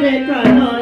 Vivekananda.